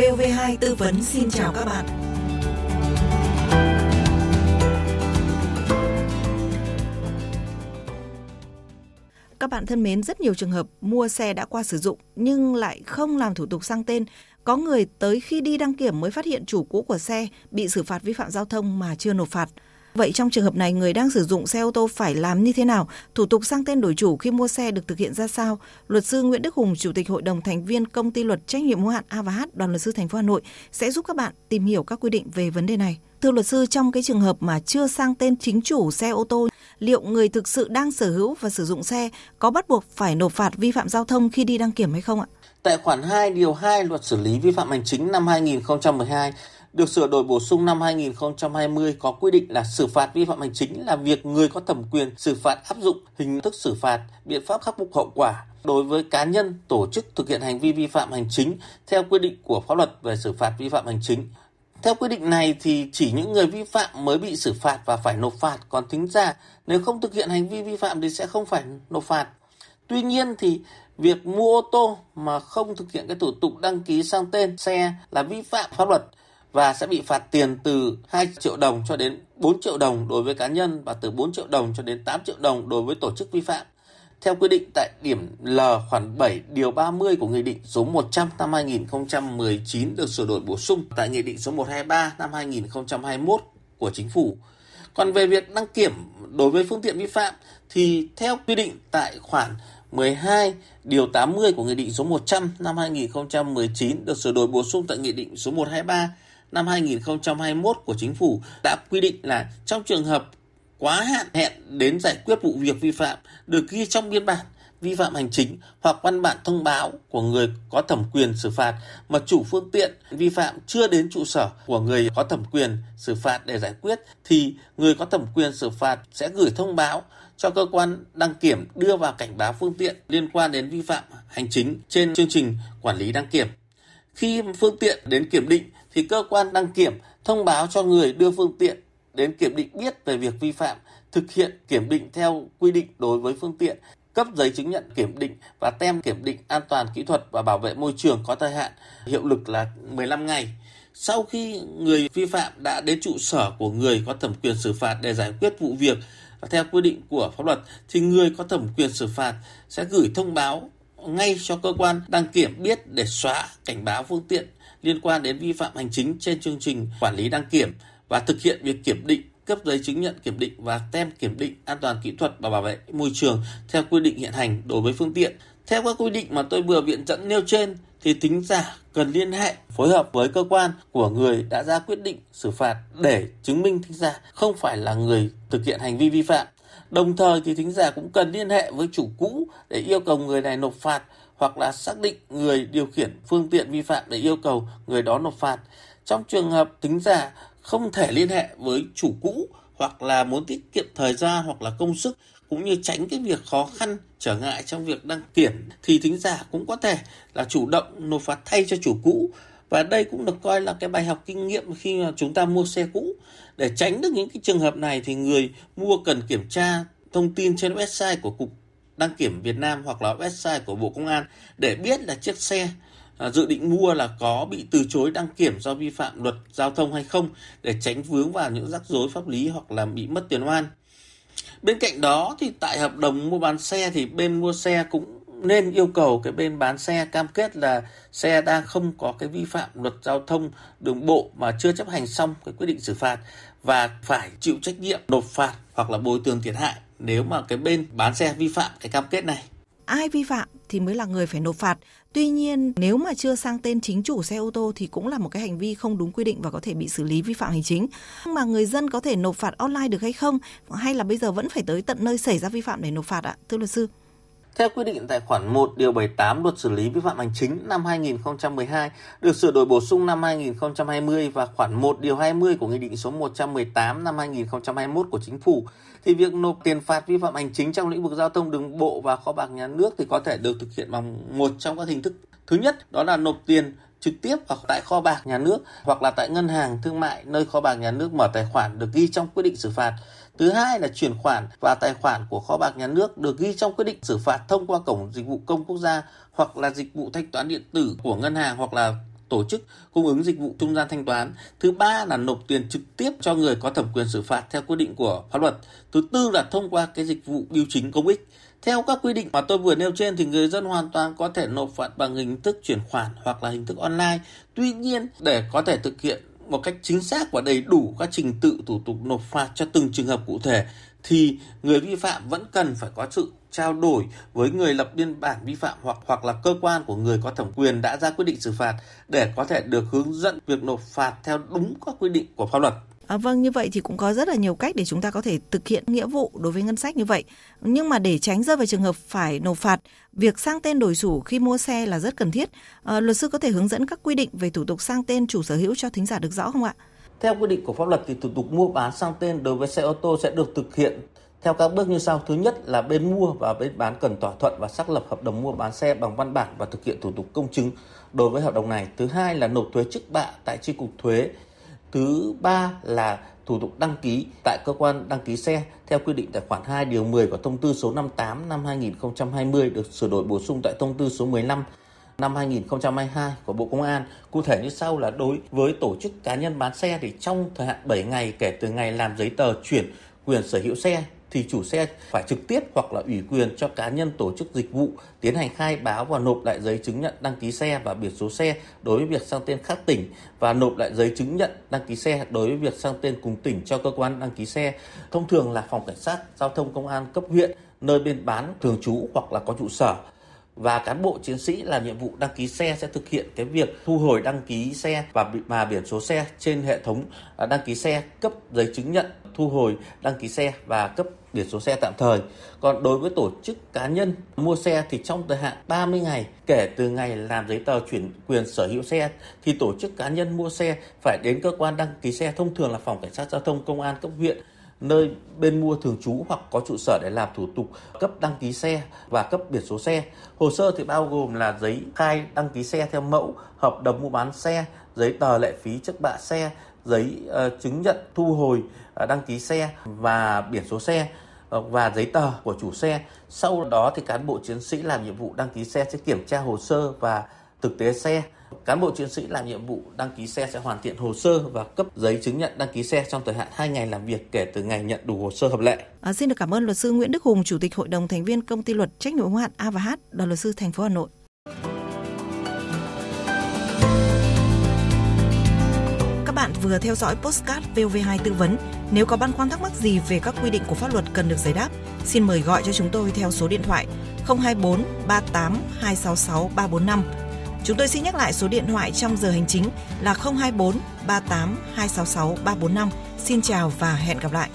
VOV2 tư vấn xin chào các bạn. Các bạn thân mến, rất nhiều trường hợp mua xe đã qua sử dụng nhưng lại không làm thủ tục sang tên. Có người tới khi đi đăng kiểm mới phát hiện chủ cũ của xe bị xử phạt vi phạm giao thông mà chưa nộp phạt. Vậy trong trường hợp này, người đang sử dụng xe ô tô phải làm như thế nào? Thủ tục sang tên đổi chủ khi mua xe được thực hiện ra sao? Luật sư Nguyễn Đức Hùng, Chủ tịch Hội đồng thành viên Công ty Luật trách nhiệm hữu hạn A và H, Đoàn luật sư thành phố Hà Nội sẽ giúp các bạn tìm hiểu các quy định về vấn đề này. Thưa luật sư, trong cái trường hợp mà chưa sang tên chính chủ xe ô tô, liệu người thực sự đang sở hữu và sử dụng xe có bắt buộc phải nộp phạt vi phạm giao thông khi đi đăng kiểm hay không ạ? Tại khoản 2 điều 2 Luật xử lý vi phạm hành chính năm 2012 được sửa đổi bổ sung năm 2020 có quy định là xử phạt vi phạm hành chính là việc người có thẩm quyền xử phạt áp dụng hình thức xử phạt, biện pháp khắc phục hậu quả đối với cá nhân, tổ chức thực hiện hành vi vi phạm hành chính theo quy định của pháp luật về xử phạt vi phạm hành chính. Theo quy định này thì chỉ những người vi phạm mới bị xử phạt và phải nộp phạt, còn thính giả nếu không thực hiện hành vi vi phạm thì sẽ không phải nộp phạt. Tuy nhiên thì việc mua ô tô mà không thực hiện cái thủ tục đăng ký sang tên xe là vi phạm pháp luật và sẽ bị phạt tiền từ 2 triệu đồng cho đến 4 triệu đồng đối với cá nhân và từ 4 triệu đồng cho đến 8 triệu đồng đối với tổ chức vi phạm. Theo quy định tại điểm L khoản 7 điều 30 của Nghị định số 100 năm 2019 được sửa đổi bổ sung tại Nghị định số 123 năm 2021 của Chính phủ. Còn về việc đăng kiểm đối với phương tiện vi phạm thì theo quy định tại khoản 12 điều 80 của Nghị định số 100 năm 2019 được sửa đổi bổ sung tại Nghị định số 123 năm 2021 của chính phủ đã quy định là trong trường hợp quá hạn hẹn đến giải quyết vụ việc vi phạm, được ghi trong biên bản vi phạm hành chính hoặc văn bản thông báo của người có thẩm quyền xử phạt mà chủ phương tiện vi phạm chưa đến trụ sở của người có thẩm quyền xử phạt để giải quyết thì người có thẩm quyền xử phạt sẽ gửi thông báo cho cơ quan đăng kiểm đưa vào cảnh báo phương tiện liên quan đến vi phạm hành chính trên chương trình quản lý đăng kiểm. Khi phương tiện đến kiểm định thì cơ quan đăng kiểm thông báo cho người đưa phương tiện đến kiểm định biết về việc vi phạm, thực hiện kiểm định theo quy định đối với phương tiện, cấp giấy chứng nhận kiểm định và tem kiểm định an toàn kỹ thuật và bảo vệ môi trường có thời hạn hiệu lực là 15 ngày. Sau khi người vi phạm đã đến trụ sở của người có thẩm quyền xử phạt để giải quyết vụ việc theo quy định của pháp luật thì người có thẩm quyền xử phạt sẽ gửi thông báo ngay cho cơ quan đăng kiểm biết để xóa cảnh báo phương tiện liên quan đến vi phạm hành chính trên chương trình quản lý đăng kiểm và thực hiện việc kiểm định, cấp giấy chứng nhận kiểm định và tem kiểm định an toàn kỹ thuật và bảo vệ môi trường theo quy định hiện hành đối với phương tiện. Theo các quy định mà tôi vừa viện dẫn nêu trên, thì tính giả cần liên hệ, phối hợp với cơ quan của người đã ra quyết định xử phạt để chứng minh thính giả không phải là người thực hiện hành vi vi phạm. Đồng thời thì thính giả cũng cần liên hệ với chủ cũ để yêu cầu người này nộp phạt hoặc là xác định người điều khiển phương tiện vi phạm để yêu cầu người đó nộp phạt. Trong trường hợp tính giả không thể liên hệ với chủ cũ hoặc là muốn tiết kiệm thời gian hoặc là công sức cũng như tránh cái việc khó khăn, trở ngại trong việc đăng kiểm thì thính giả cũng có thể là chủ động nộp phạt thay cho chủ cũ và đây cũng được coi là cái bài học kinh nghiệm khi mà chúng ta mua xe cũ để tránh được những cái trường hợp này thì người mua cần kiểm tra thông tin trên website của cục đăng kiểm Việt Nam hoặc là website của Bộ Công an để biết là chiếc xe à, dự định mua là có bị từ chối đăng kiểm do vi phạm luật giao thông hay không để tránh vướng vào những rắc rối pháp lý hoặc là bị mất tiền oan. Bên cạnh đó thì tại hợp đồng mua bán xe thì bên mua xe cũng nên yêu cầu cái bên bán xe cam kết là xe đang không có cái vi phạm luật giao thông đường bộ mà chưa chấp hành xong cái quyết định xử phạt và phải chịu trách nhiệm nộp phạt hoặc là bồi thường thiệt hại nếu mà cái bên bán xe vi phạm cái cam kết này. Ai vi phạm thì mới là người phải nộp phạt. Tuy nhiên, nếu mà chưa sang tên chính chủ xe ô tô thì cũng là một cái hành vi không đúng quy định và có thể bị xử lý vi phạm hành chính. nhưng Mà người dân có thể nộp phạt online được hay không? Hay là bây giờ vẫn phải tới tận nơi xảy ra vi phạm để nộp phạt ạ? Thưa luật sư. Theo quy định tại khoản 1 điều 78 Luật xử lý vi phạm hành chính năm 2012 được sửa đổi bổ sung năm 2020 và khoản 1 điều 20 của Nghị định số 118 năm 2021 của Chính phủ, thì việc nộp tiền phạt vi phạm hành chính trong lĩnh vực giao thông đường bộ và kho bạc nhà nước thì có thể được thực hiện bằng một trong các hình thức. Thứ nhất, đó là nộp tiền trực tiếp hoặc tại kho bạc nhà nước hoặc là tại ngân hàng, thương mại, nơi kho bạc nhà nước mở tài khoản được ghi trong quyết định xử phạt Thứ hai là chuyển khoản và tài khoản của kho bạc nhà nước được ghi trong quyết định xử phạt thông qua cổng dịch vụ công quốc gia hoặc là dịch vụ thanh toán điện tử của ngân hàng hoặc là tổ chức cung ứng dịch vụ trung gian thanh toán. Thứ ba là nộp tiền trực tiếp cho người có thẩm quyền xử phạt theo quy định của pháp luật. Thứ tư là thông qua cái dịch vụ điều chính công ích. Theo các quy định mà tôi vừa nêu trên thì người dân hoàn toàn có thể nộp phạt bằng hình thức chuyển khoản hoặc là hình thức online. Tuy nhiên, để có thể thực hiện một cách chính xác và đầy đủ các trình tự thủ tục nộp phạt cho từng trường hợp cụ thể, thì người vi phạm vẫn cần phải có sự trao đổi với người lập biên bản vi phạm hoặc hoặc là cơ quan của người có thẩm quyền đã ra quyết định xử phạt để có thể được hướng dẫn việc nộp phạt theo đúng các quy định của pháp luật. À, vâng như vậy thì cũng có rất là nhiều cách để chúng ta có thể thực hiện nghĩa vụ đối với ngân sách như vậy. Nhưng mà để tránh rơi vào trường hợp phải nộp phạt, việc sang tên đổi chủ khi mua xe là rất cần thiết. À, luật sư có thể hướng dẫn các quy định về thủ tục sang tên chủ sở hữu cho thính giả được rõ không ạ? Theo quy định của pháp luật thì thủ tục mua bán sang tên đối với xe ô tô sẽ được thực hiện theo các bước như sau. Thứ nhất là bên mua và bên bán cần thỏa thuận và xác lập hợp đồng mua bán xe bằng văn bản và thực hiện thủ tục công chứng đối với hợp đồng này. Thứ hai là nộp thuế trước bạ tại chi cục thuế. Thứ ba là thủ tục đăng ký tại cơ quan đăng ký xe theo quy định tại khoản 2 điều 10 của thông tư số 58 năm 2020 được sửa đổi bổ sung tại thông tư số 15 năm 2022 của Bộ Công an. Cụ thể như sau là đối với tổ chức cá nhân bán xe thì trong thời hạn 7 ngày kể từ ngày làm giấy tờ chuyển quyền sở hữu xe thì chủ xe phải trực tiếp hoặc là ủy quyền cho cá nhân tổ chức dịch vụ tiến hành khai báo và nộp lại giấy chứng nhận đăng ký xe và biển số xe đối với việc sang tên khác tỉnh và nộp lại giấy chứng nhận đăng ký xe đối với việc sang tên cùng tỉnh cho cơ quan đăng ký xe. Thông thường là phòng cảnh sát giao thông công an cấp huyện, nơi bên bán thường trú hoặc là có trụ sở và cán bộ chiến sĩ làm nhiệm vụ đăng ký xe sẽ thực hiện cái việc thu hồi đăng ký xe và mà biển số xe trên hệ thống à, đăng ký xe cấp giấy chứng nhận thu hồi, đăng ký xe và cấp biển số xe tạm thời. Còn đối với tổ chức cá nhân, mua xe thì trong thời hạn 30 ngày, kể từ ngày làm giấy tờ chuyển quyền sở hữu xe, thì tổ chức cá nhân mua xe phải đến cơ quan đăng ký xe, thông thường là phòng cảnh sát giao thông công an cấp huyện nơi bên mua thường trú hoặc có trụ sở để làm thủ tục cấp đăng ký xe và cấp biển số xe. Hồ sơ thì bao gồm là giấy khai đăng ký xe theo mẫu, hợp đồng mua bán xe, giấy tờ lệ phí trước bạ xe, giấy uh, chứng nhận thu hồi uh, đăng ký xe và biển số xe ờ, và giấy tờ của chủ xe. Sau đó thì cán bộ chiến sĩ làm nhiệm vụ đăng ký xe sẽ kiểm tra hồ sơ và thực tế xe Cán bộ chiến sĩ làm nhiệm vụ đăng ký xe sẽ hoàn thiện hồ sơ và cấp giấy chứng nhận đăng ký xe trong thời hạn 2 ngày làm việc kể từ ngày nhận đủ hồ sơ hợp lệ. À, xin được cảm ơn luật sư Nguyễn Đức Hùng, Chủ tịch Hội đồng thành viên Công ty luật trách nhiệm hữu hạn A và H, đoàn luật sư thành phố Hà Nội. Các bạn vừa theo dõi postcard VOV2 tư vấn. Nếu có băn khoăn thắc mắc gì về các quy định của pháp luật cần được giải đáp, xin mời gọi cho chúng tôi theo số điện thoại 024 38 266 345 Chúng tôi xin nhắc lại số điện thoại trong giờ hành chính là 024 38 266 345. Xin chào và hẹn gặp lại.